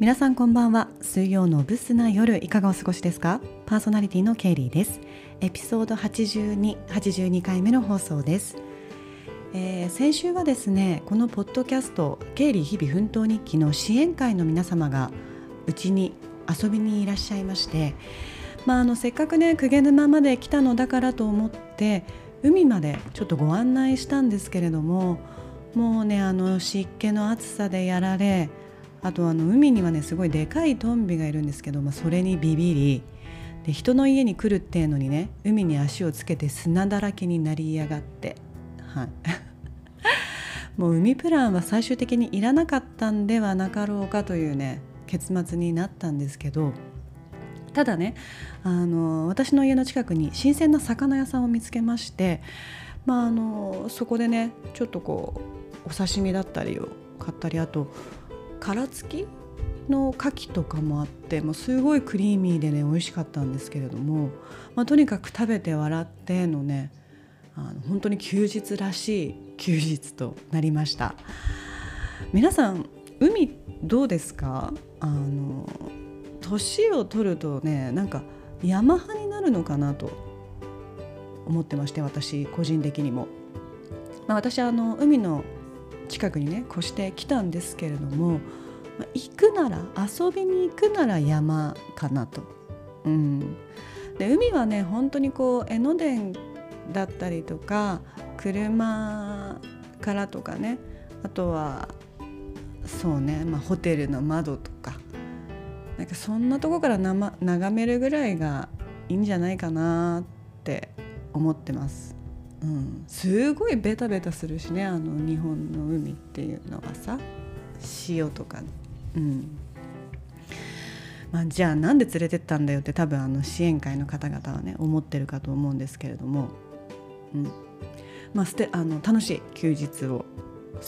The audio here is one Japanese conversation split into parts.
皆さんこんばんは。水曜のブスな夜いかがお過ごしですか？パーソナリティのケイリーです。エピソード8282 82回目の放送です、えー先週はですねこのポッドキャストケイリー日々奮闘日記の支援会の皆様がうちに遊びにいらっしゃいましてまああのせっかくね鵠沼まで来たのだからと思って海までちょっとご案内したんですけれどももうねあの湿気の暑さでやられあとあの海にはねすごいでかいトンビがいるんですけど、まあ、それにビビりで人の家に来るっていうのにね海に足をつけて砂だらけになりやがって。はい。もう海プランは最終的にいらなかったんではなかろうかというね結末になったんですけどただねあの私の家の近くに新鮮な魚屋さんを見つけまして、まあ、あのそこでねちょっとこうお刺身だったりを買ったりあと殻付きの牡蠣とかもあってもうすごいクリーミーでね美味しかったんですけれども、まあ、とにかく食べて笑ってのねあの本当に休日らしい休日となりました。皆さん海どうですか？あの年を取るとねなんか山派になるのかなと思ってまして私個人的にも、まあ、私あの海の近くにね越してきたんですけれども、ま行くなら遊びに行くなら山かなと。うん、で海はね本当にこう江ノ電だったりとか車からとかねあとはそうね、まあ、ホテルの窓とかなんかそんなとこからな、ま、眺めるぐらいがいいんじゃないかなって思ってます。うん、すごいベタベタするしねあの日本の海っていうのはさ。塩とか、うん。まあ、じゃあなんで連れてったんだよって多分あの支援会の方々はね思ってるかと思うんですけれども、うん。まあ、あの楽しい休日を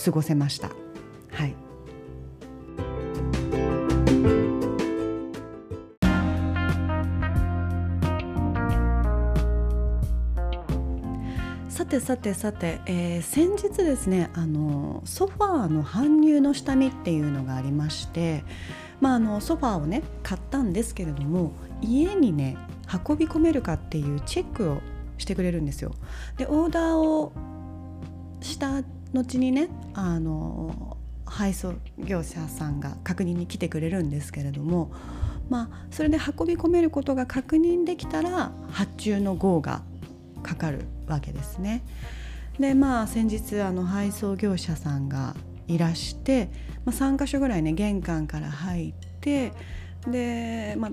過ごせました。はい。てさてさて、えー先日ですねあのソファーの搬入の下見っていうのがありまして、まあ、あのソファーをね買ったんですけれども家にね運び込めるかっていうチェックをしてくれるんですよ。でオーダーをした後にねあの配送業者さんが確認に来てくれるんですけれども、まあ、それで運び込めることが確認できたら発注の号がかかるわけですね。でまあ先日あの配送業者さんがいらして、まあ、3箇所ぐらいね玄関から入ってで、まあ、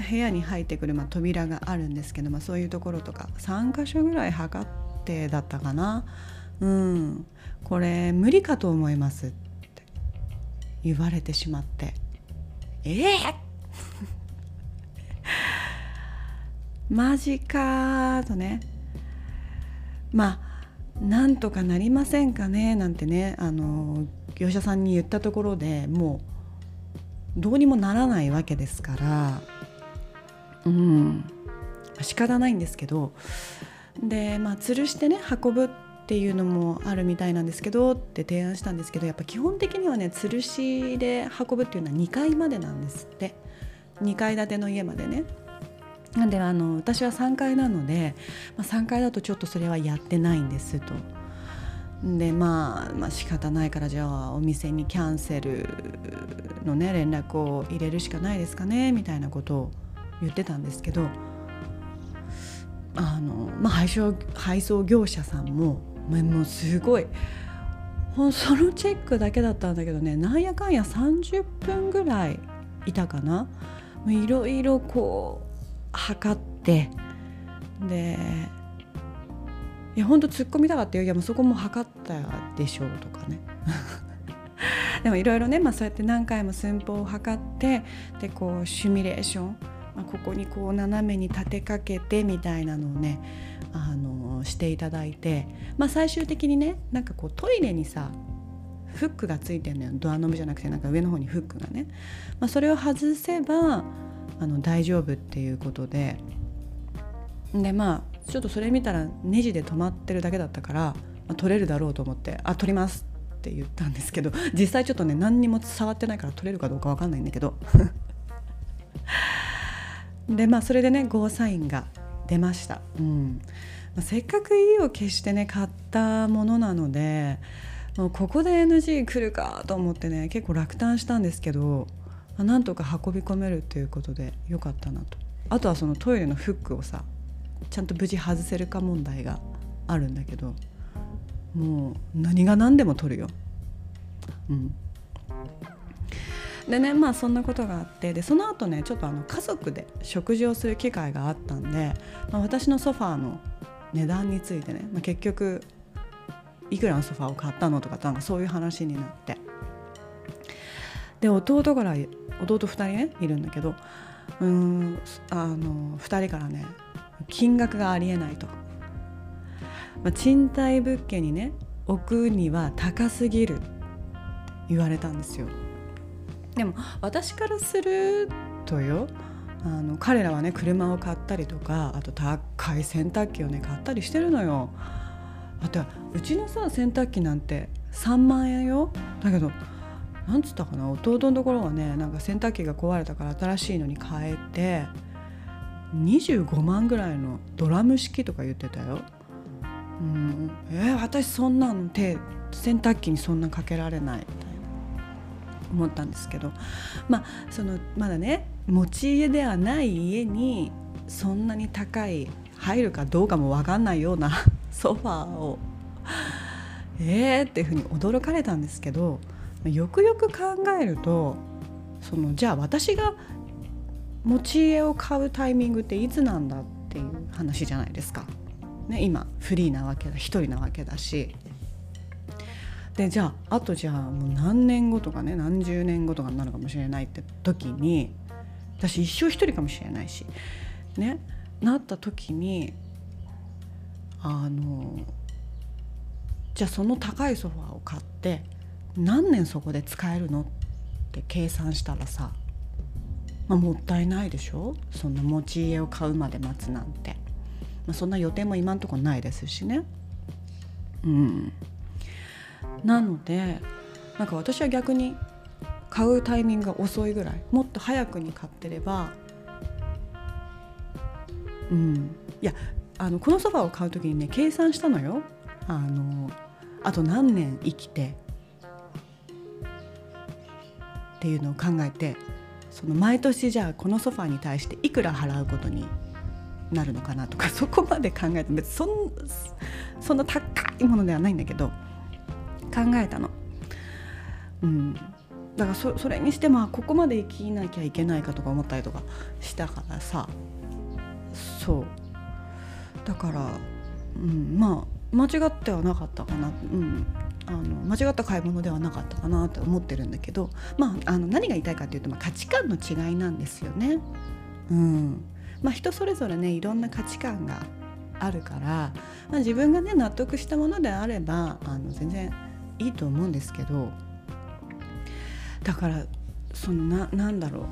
部屋に入ってくる、まあ、扉があるんですけど、まあ、そういうところとか3箇所ぐらい測ってだったかな。うん、これ無理かと思いますって言われてしまってええマジかとね。まあなんとかなりませんかねなんてね。あの業者さんに言ったところでもうどうにもならないわけですから。うん。仕方ないんですけど。でまあ吊るしてね運ぶっていうのもあるみたいなんですけどって提案したんですけどやっぱ基本的にはね吊るしで運ぶっていうのは2階までなんですって。2階建ての家までね。なんであの私は3階なので、まあ、3階だとちょっとそれはやってないんですと。でまあ、まあ仕方ないからじゃあお店にキャンセルのね連絡を入れるしかないですかねみたいなことを言ってたんですけどあの、まあ、配送配送業者さんももうすごいほんそのチェックだけだったんだけどねなんやかんや30分ぐらいいたかな。いろいろこう測ってでいや本当突っ込みたかったよ。いやもうそこも測ったでしょうとかね。でもいろいろね、まあ、そうやって何回も寸法を測ってでこうシミュレーション、まあ、ここにこう斜めに立てかけてみたいなのをねあのしていただいて、まあ、最終的にねなんかこうトイレにさフックがついてるのよ。ドアノブじゃなくてなんか上の方にフックがね、まあ、それを外せばあの大丈夫っていうことで。でまあちょっとそれ見たらネジで止まってるだけだったから、まあ、取れるだろうと思って「あ取ります」って言ったんですけど実際ちょっとね何にも触ってないから取れるかどうか分かんないんだけど。でまあそれでねゴーサインが出ました、うん。まあ、せっかく意を決してね買ったものなのでもうここで NG 来るかと思ってね結構落胆したんですけど、あ、なんとか運び込めるということでよかったなと。あとはそのトイレのフックをさちゃんと無事外せるか問題があるんだけどもう何が何でも取るよ。うん、でねまあそんなことがあってでその後ねちょっとあの家族で食事をする機会があったんで、まあ、私のソファーの値段についてね、まあ、結局いくらのソファーを買ったのとかなんかそういう話になって。で弟から弟2人ねいるんだけどうんあの2人からね金額がありえないと、まあ、賃貸物件にね置くには高すぎる言われたんですよ。でも私からするとよあの彼らはね車を買ったりとかあと高い洗濯機をね買ったりしてるのよ。あとはうちのさ洗濯機なんて3万円よ。だけどなんつったかな弟のところはねなんか洗濯機が壊れたから新しいのに変えて25万ぐらいのドラム式とか言ってたよ。うん、えー、私そんなん手洗濯機にそんなんかけられない。みたいな思ったんですけど。まあそのまだね持ち家ではない家にそんなに高い入るかどうかも分かんないような ソファーをえーっていうふうに驚かれたんですけどよくよく考えるとそのじゃあ私が持ち家を買うタイミングっていつなんだっていう話じゃないですか。ね、今フリーなわけだ一人なわけだしでじゃああとじゃあもう何年後とかね何十年後とかになるかもしれないって時に私一生一人かもしれないしねなった時にあのじゃあその高いソファーを買って何年そこで使えるのって計算したらさ、まあ、もったいないでしょ？そんな持ち家を買うまで待つなんて、まあ、そんな予定も今んとこないですしね。うん。なのでなんか私は逆に買うタイミングが遅いぐらい。もっと早くに買ってればうん。いやあのこのソファーを買う時にね計算したのよ。あのあと何年生きてっていうのを考えてその毎年じゃあこのソファーに対していくら払うことになるのかなとか そこまで考えて別にそんそんな高いものではないんだけど考えたの。うん、だからそそれにしてもここまで生きなきゃいけないかとか思ったりとかしたからさ。そう。だから、うん、まあ間違ってはなかったかな、うん、あの間違った買い物ではなかったかなと思ってるんだけど、まあ、あの何が言いたいかというと、まあ、価値観の違いなんですよね。うんまあ、人それぞれねいろんな価値観があるから、まあ、自分がね納得したものであればあの全然いいと思うんですけどだからそのななんだろう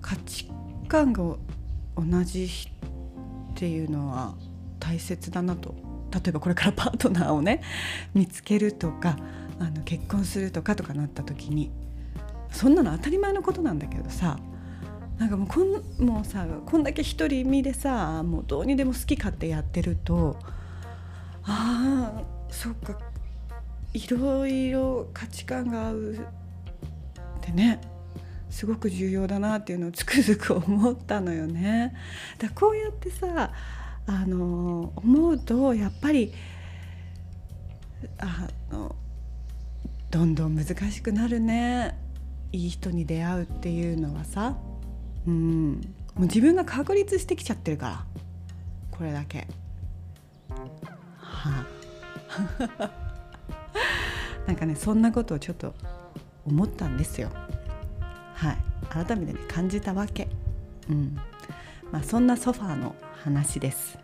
価値観が同じっていうのは大切だなと例えばこれからパートナーをね見つけるとかあの結婚するとかとかなった時にそんなの当たり前のことなんだけどさなんかもうこんもうさこんだけ独り身でさもうどうにでも好き勝手やってるとああそっかいろいろ価値観が合うってねすごく重要だなっていうのをつくづく思ったのよね。だこうやってさあの思うとやっぱりあのどんどん難しくなるね。いい人に出会うっていうのはさ、うん、もう自分が確立してきちゃってるから。これだけ。はあ。なんかねそんなことをちょっと思ったんですよ。はい。改めてね感じたわけ。うん。まあ、そんなソファーの話です。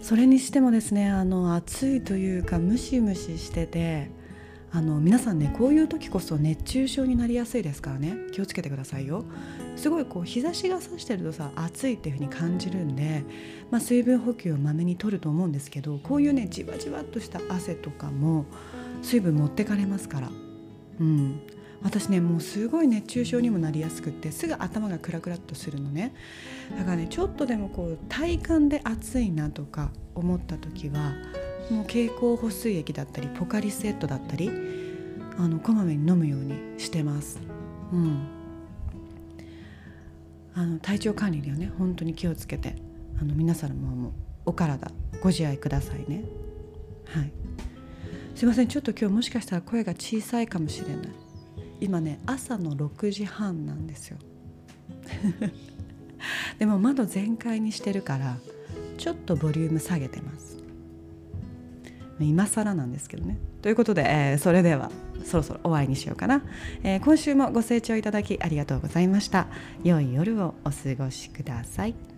それにしてもですねあの暑いというかムシムシしててあの皆さんねこういう時こそ熱中症になりやすいですからね。気をつけてくださいよ。すごいこう日差しが差してるとさ暑いっていう風に感じるんで、まあ、水分補給をまめにとると思うんですけどこういうねじわじわっとした汗とかも水分持ってかれますから。うん。私ねもうすごい熱中症にもなりやすくってすぐ頭がクラクラっとするのね。だからねちょっとでもこう体感で暑いなとか思った時はもう経口補水液だったりポカリスエットだったりあのこまめに飲むようにしてます。うん、あの体調管理にはね本当に気をつけてあの皆さんもお体ご自愛くださいね。はい。すいませんちょっと今日もしかしたら声が小さいかもしれない。今ね朝の6時半なんですよ。でも窓全開にしてるからちょっとボリューム下げてます。今更なんですけどね。ということで、えー、それではそろそろお会いにしようかな、えー、今週もご清聴いただきありがとうございました。良い夜をお過ごしください。